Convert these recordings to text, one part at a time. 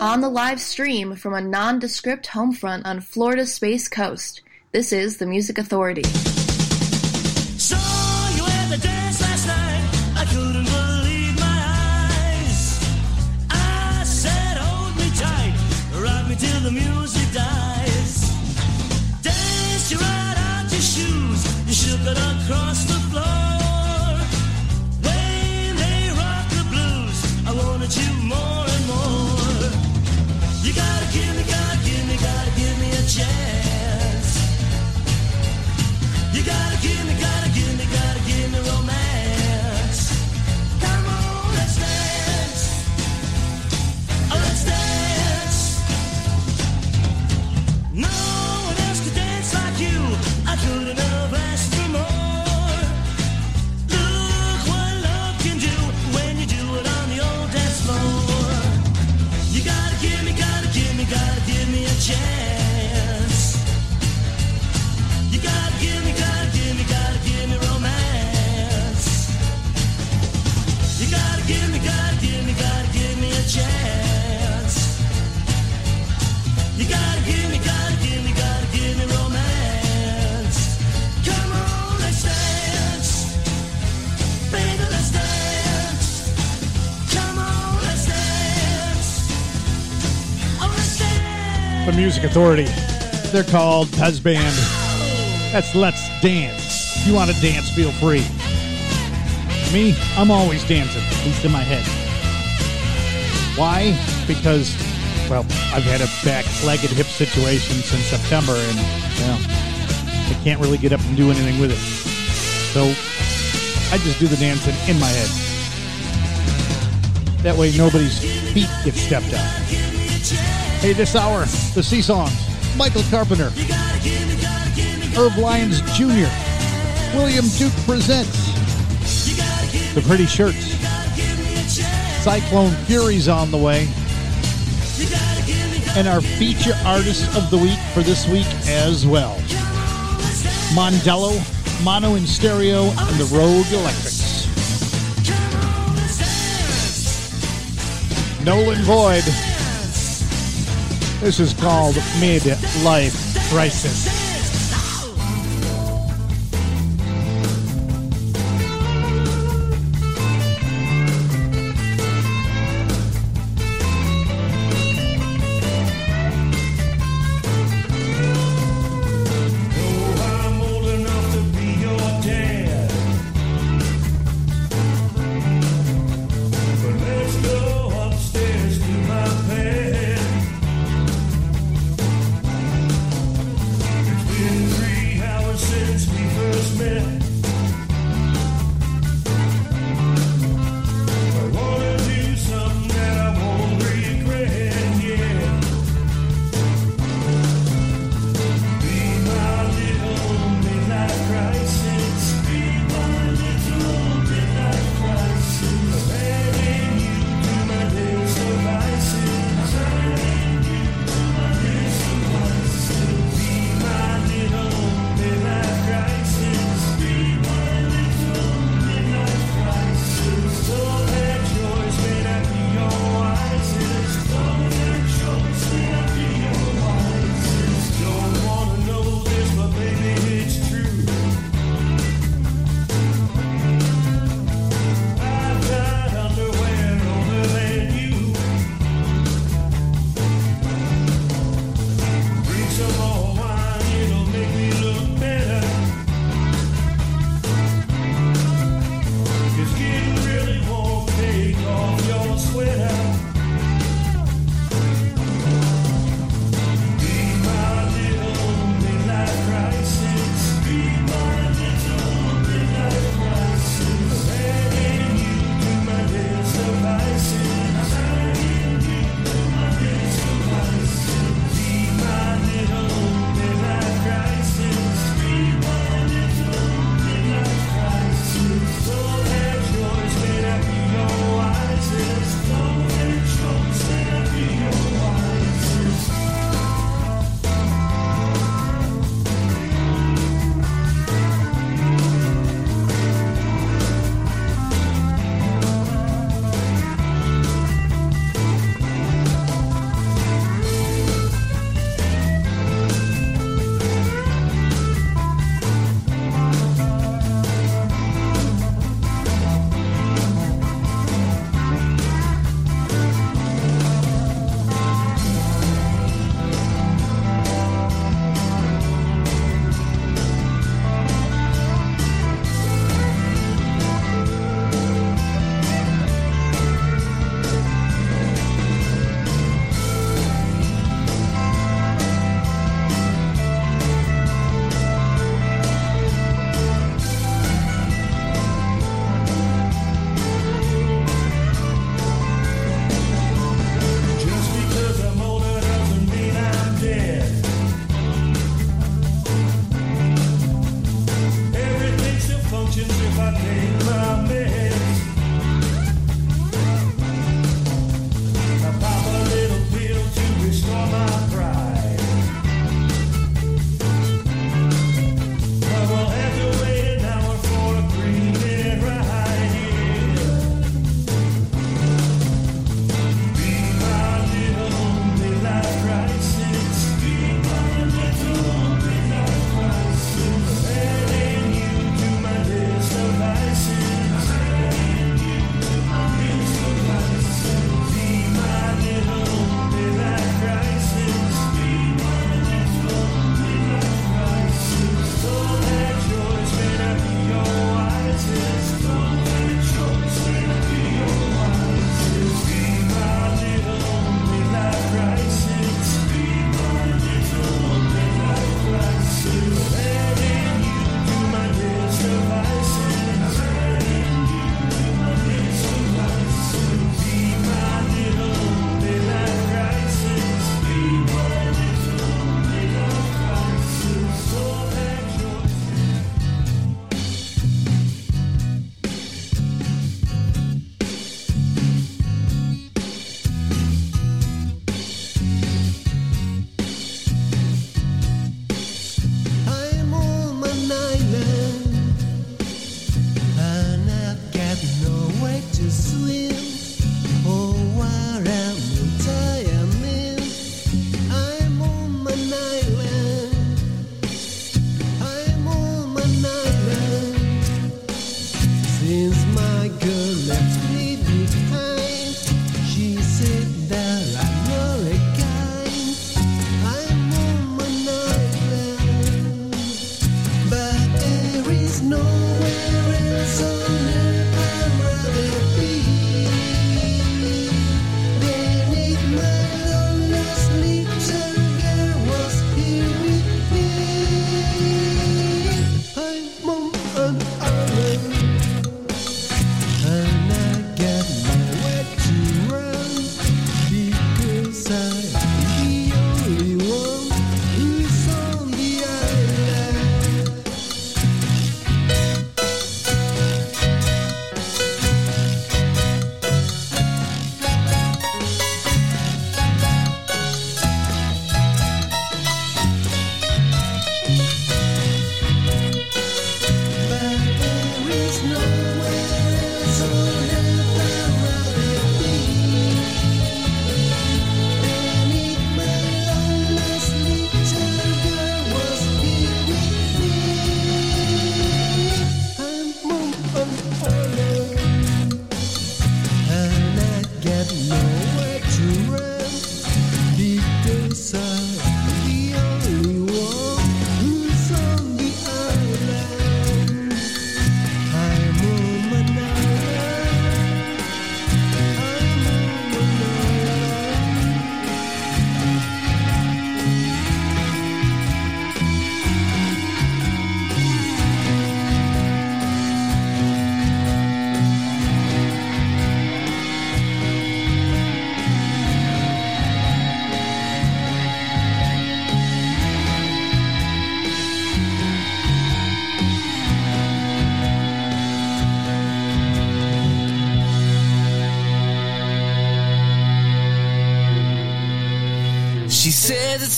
On the live stream from a nondescript homefront on Florida's Space Coast, this is the Music Authority. Music Authority. They're called Pez Band. That's Let's Dance. If you want to dance, feel free. Me, I'm always dancing, at least in my head. Why? Because, well, I've had a back, leg, and hip situation since September, and, well, I can't really get up and do anything with it. So, I just do the dancing in my head. That way, nobody's feet get stepped on. Hey, this hour, the Sea Songs, Michael Carpenter, Herb Lyons Jr., William Duke Presents, The Pretty Shirts, Cyclone Fury's on the way, and our feature artist of the week for this week as well. Mondello, Mono in Stereo, and the Rogue Electrics. Nolan Boyd. This is called Midlife Crisis.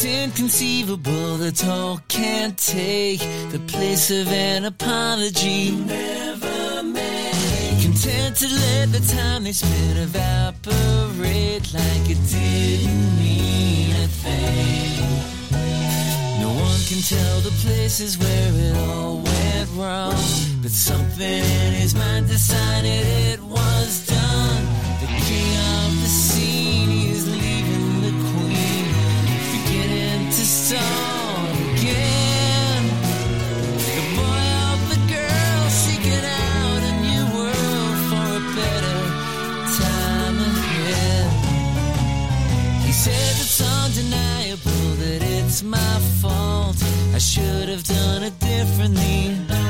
It's inconceivable the talk can't take the place of an apology. Never made. Content to let the time they spent evaporate like it didn't mean a thing. No one can tell the places where it all went wrong, but something in his mind decided it was done. It's my fault. I should have done it differently.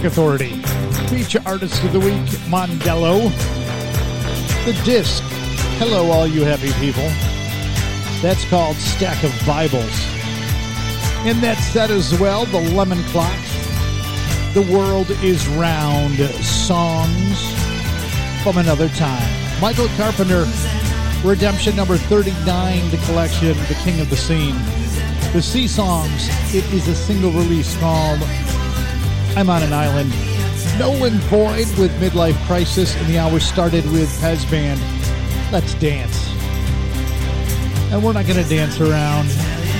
Music Authority. Feature Artist of the Week, Mondello. The disc. Hello, all you happy people. That's called Stack of Bibles. In that set as well, the Lemon Clock. The World is Round. Songs from Another Time. Michael Carpenter, Redemption number 39, the collection, The King of the Scene. The Sea Songs, it is a single release called I'm on an island. Nolan Boyd with Midlife Crisis, and the hour started with Pez Band. Let's dance. And we're not going to dance around.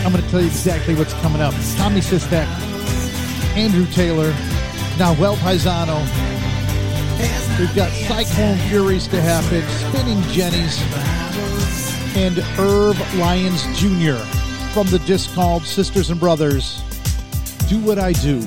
I'm going to tell you exactly what's coming up. Tommy Sistek, Andrew Taylor, Nahuel Paisano. We've got Cyclone Furies to happen, Spinning Jennies, and Herb Lyons Jr. from the disc called Sisters and Brothers. Do What I Do,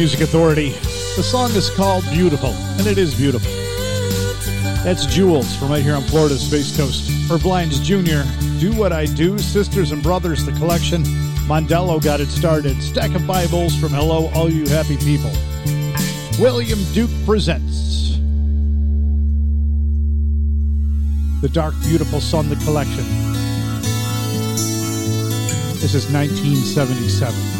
Music Authority. The song is called Beautiful, and it is beautiful. That's Jewels from right here on Florida's Space Coast. Herb Lyons Jr., Do What I Do, Sisters and Brothers, the collection. Mondello got it started. Stack of Bibles from Hello, All You Happy People. William Duke presents The Dark Beautiful Sun, the collection. This is 1977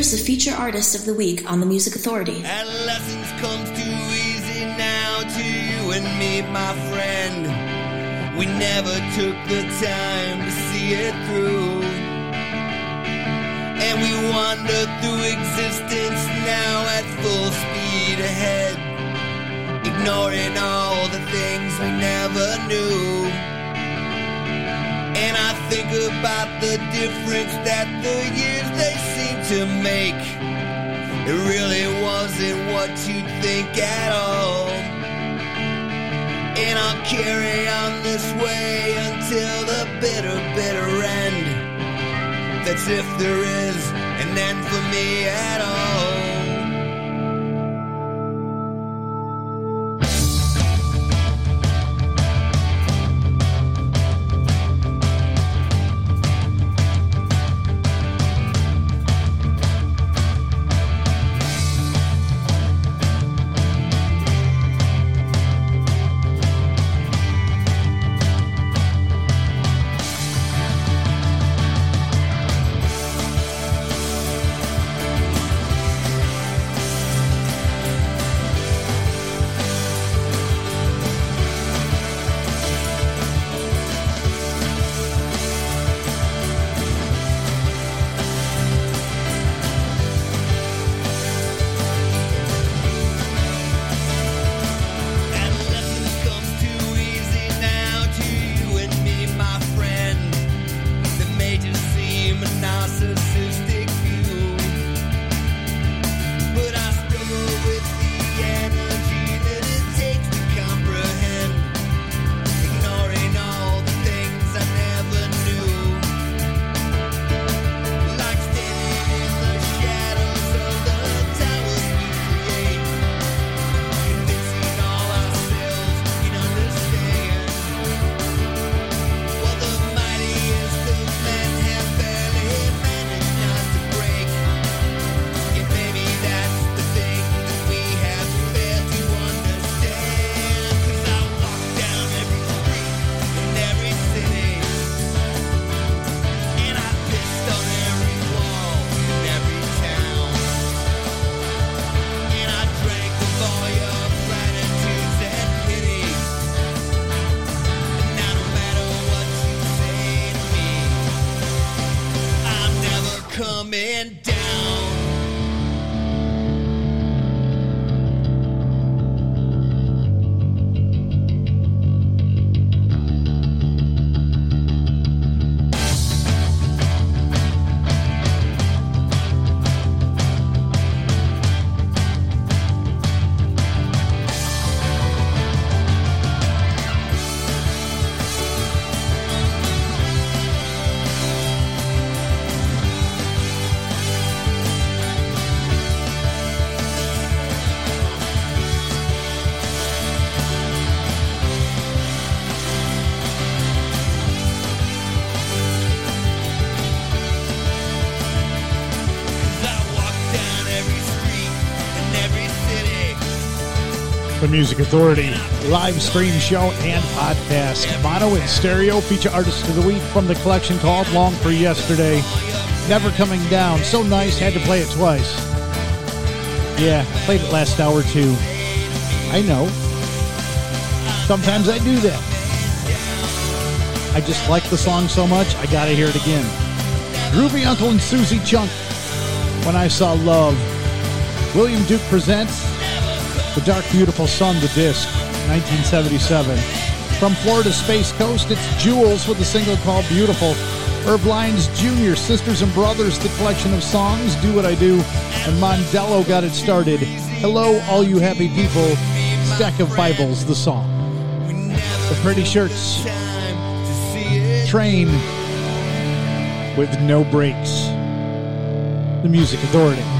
Here's the feature artist of the week on the Music Authority. Adolescence comes too easy now to you and me, my friend. We never took the time to see it through. And we wander through existence now at full speed ahead, ignoring all the things we never knew. And I think about the difference that the years they to make. It really wasn't what you'd think at all. And I'll carry on this way until the bitter, bitter end. That's if there is an end for me at all. The Music Authority live stream show and podcast. Mono and stereo feature artist of the week from the collection called Long for Yesterday. Never coming down. So nice, had to play it twice. Yeah, played it last hour too. I know. Sometimes I do that. I just like the song so much, I gotta hear it again. Groovy Uncle and Suzi Chunk. When I Saw Love. William Duke presents The Dark Beautiful Sun, the disc, 1977. From Florida Space Coast, it's Jewels with a single called Beautiful. Herb Lyons Jr., Sisters and Brothers, the collection of songs, Do What I Do, and Mondello got it started. Hello, all you happy people. Stack of Bibles, the song. The Pretty Shirts. Train with No Brakes. The Music Authority.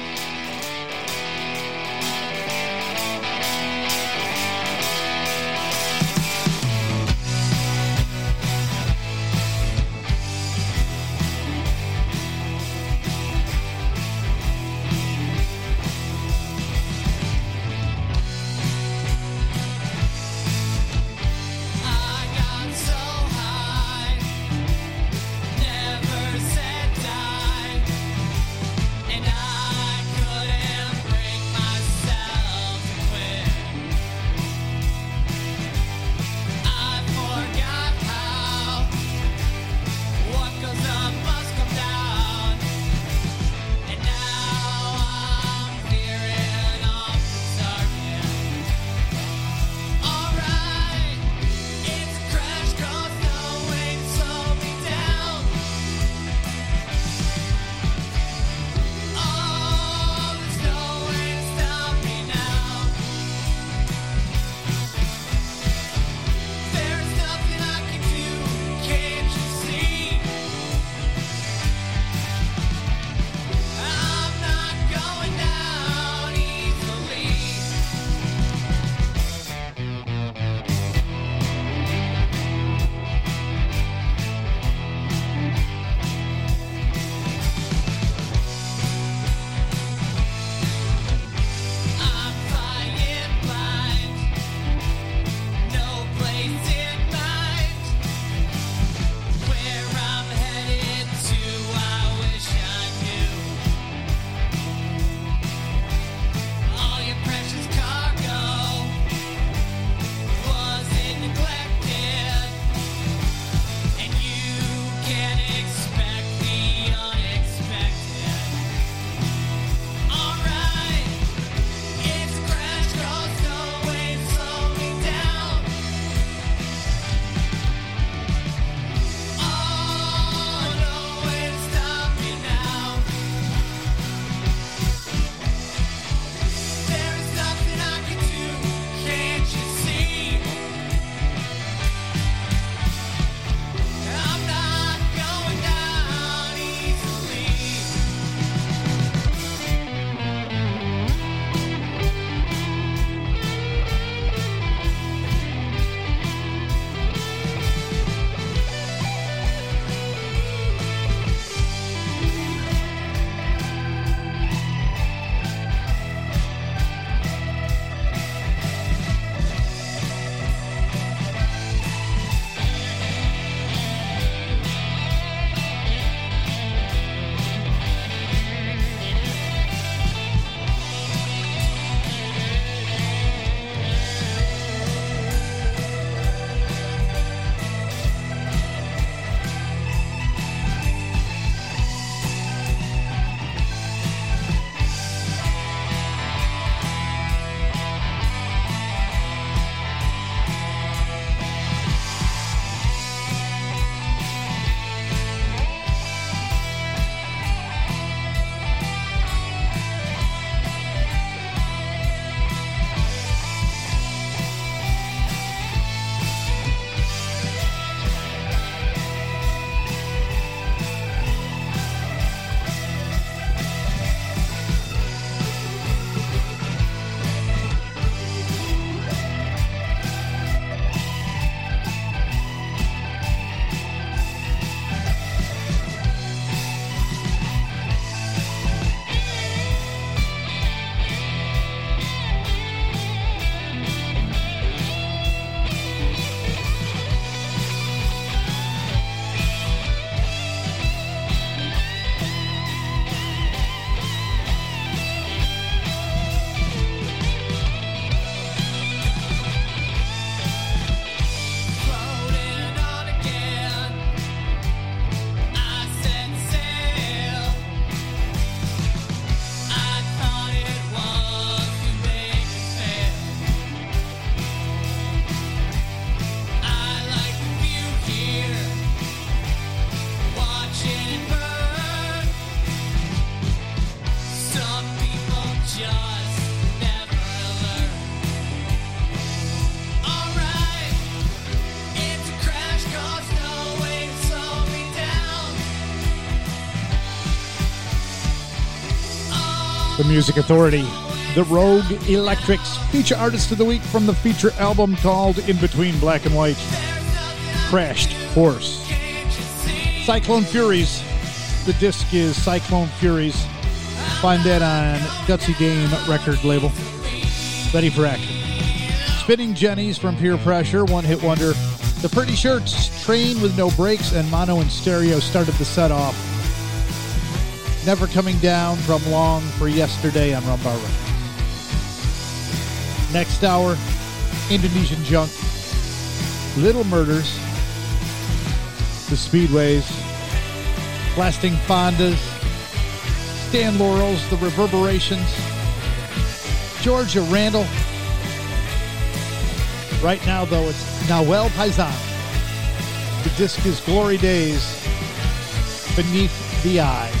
Music Authority. The Rogue Electrics. Feature artist of the week from the feature album called In Between Black and White. Crashed Horse. Cyclone Furies. The disc is Cyclone Furies. Find that on Gutsy Game record label. For action. Spinning Jennies from Peer Pressure, one hit wonder. The Pretty Shirts, Train with No Brakes, and Mono and Stereo started the set off. Never Coming Down from Long for Yesterday on Rumbar Records. Next hour, Indonesian Junk, Little Murders, The Speedways, Blasting Fondas, Stan Laurels, The Reverberations, Georgia Randall. Right now, though, it's Nawel Paisan. The disc is Glory Days, Beneath the Eye.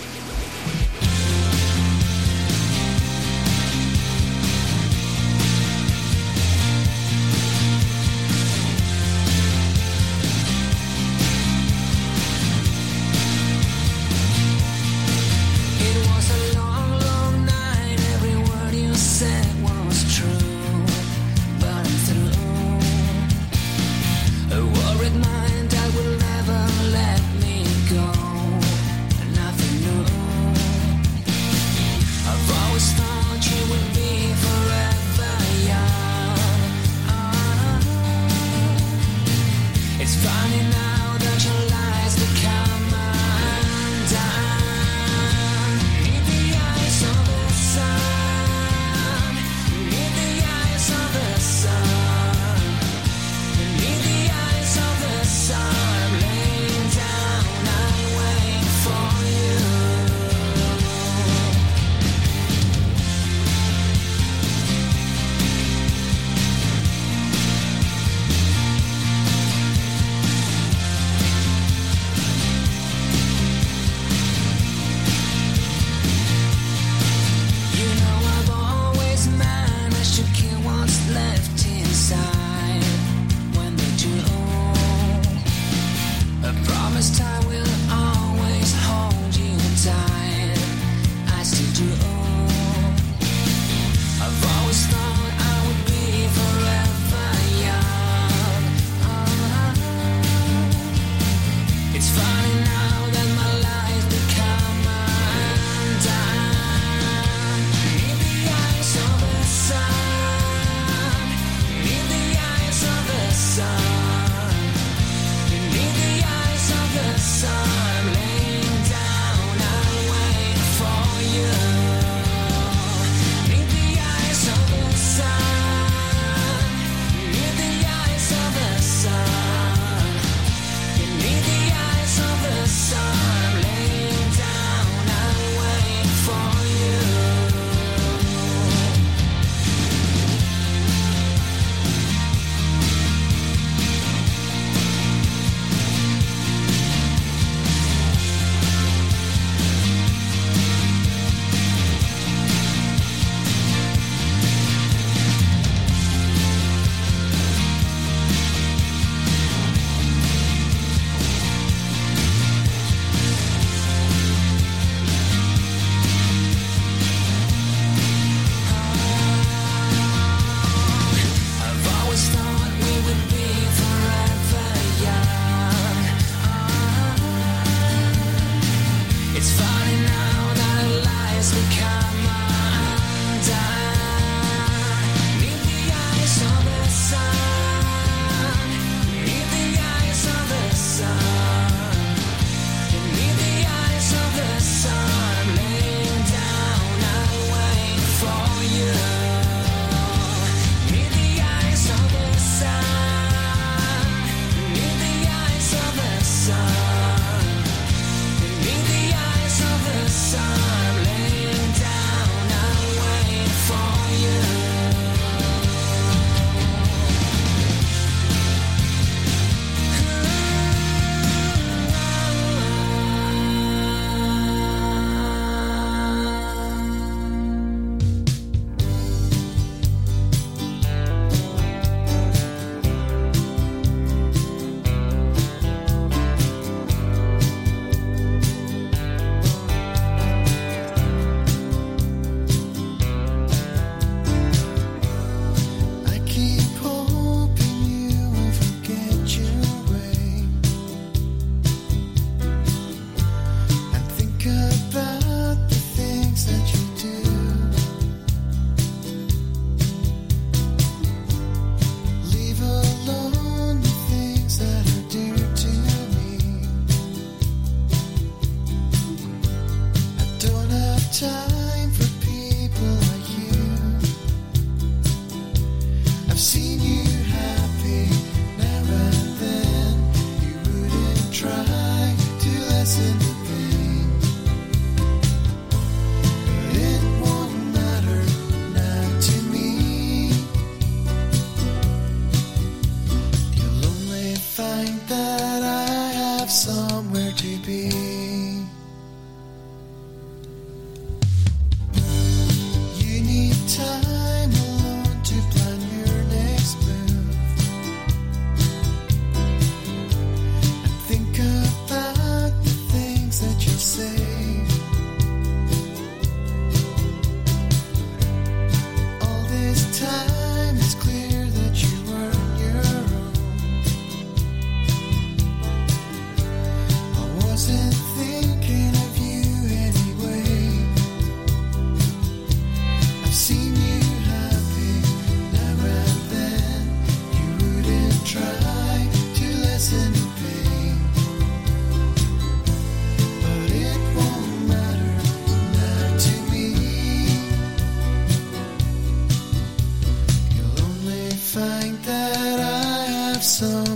Have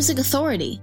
Music Authority,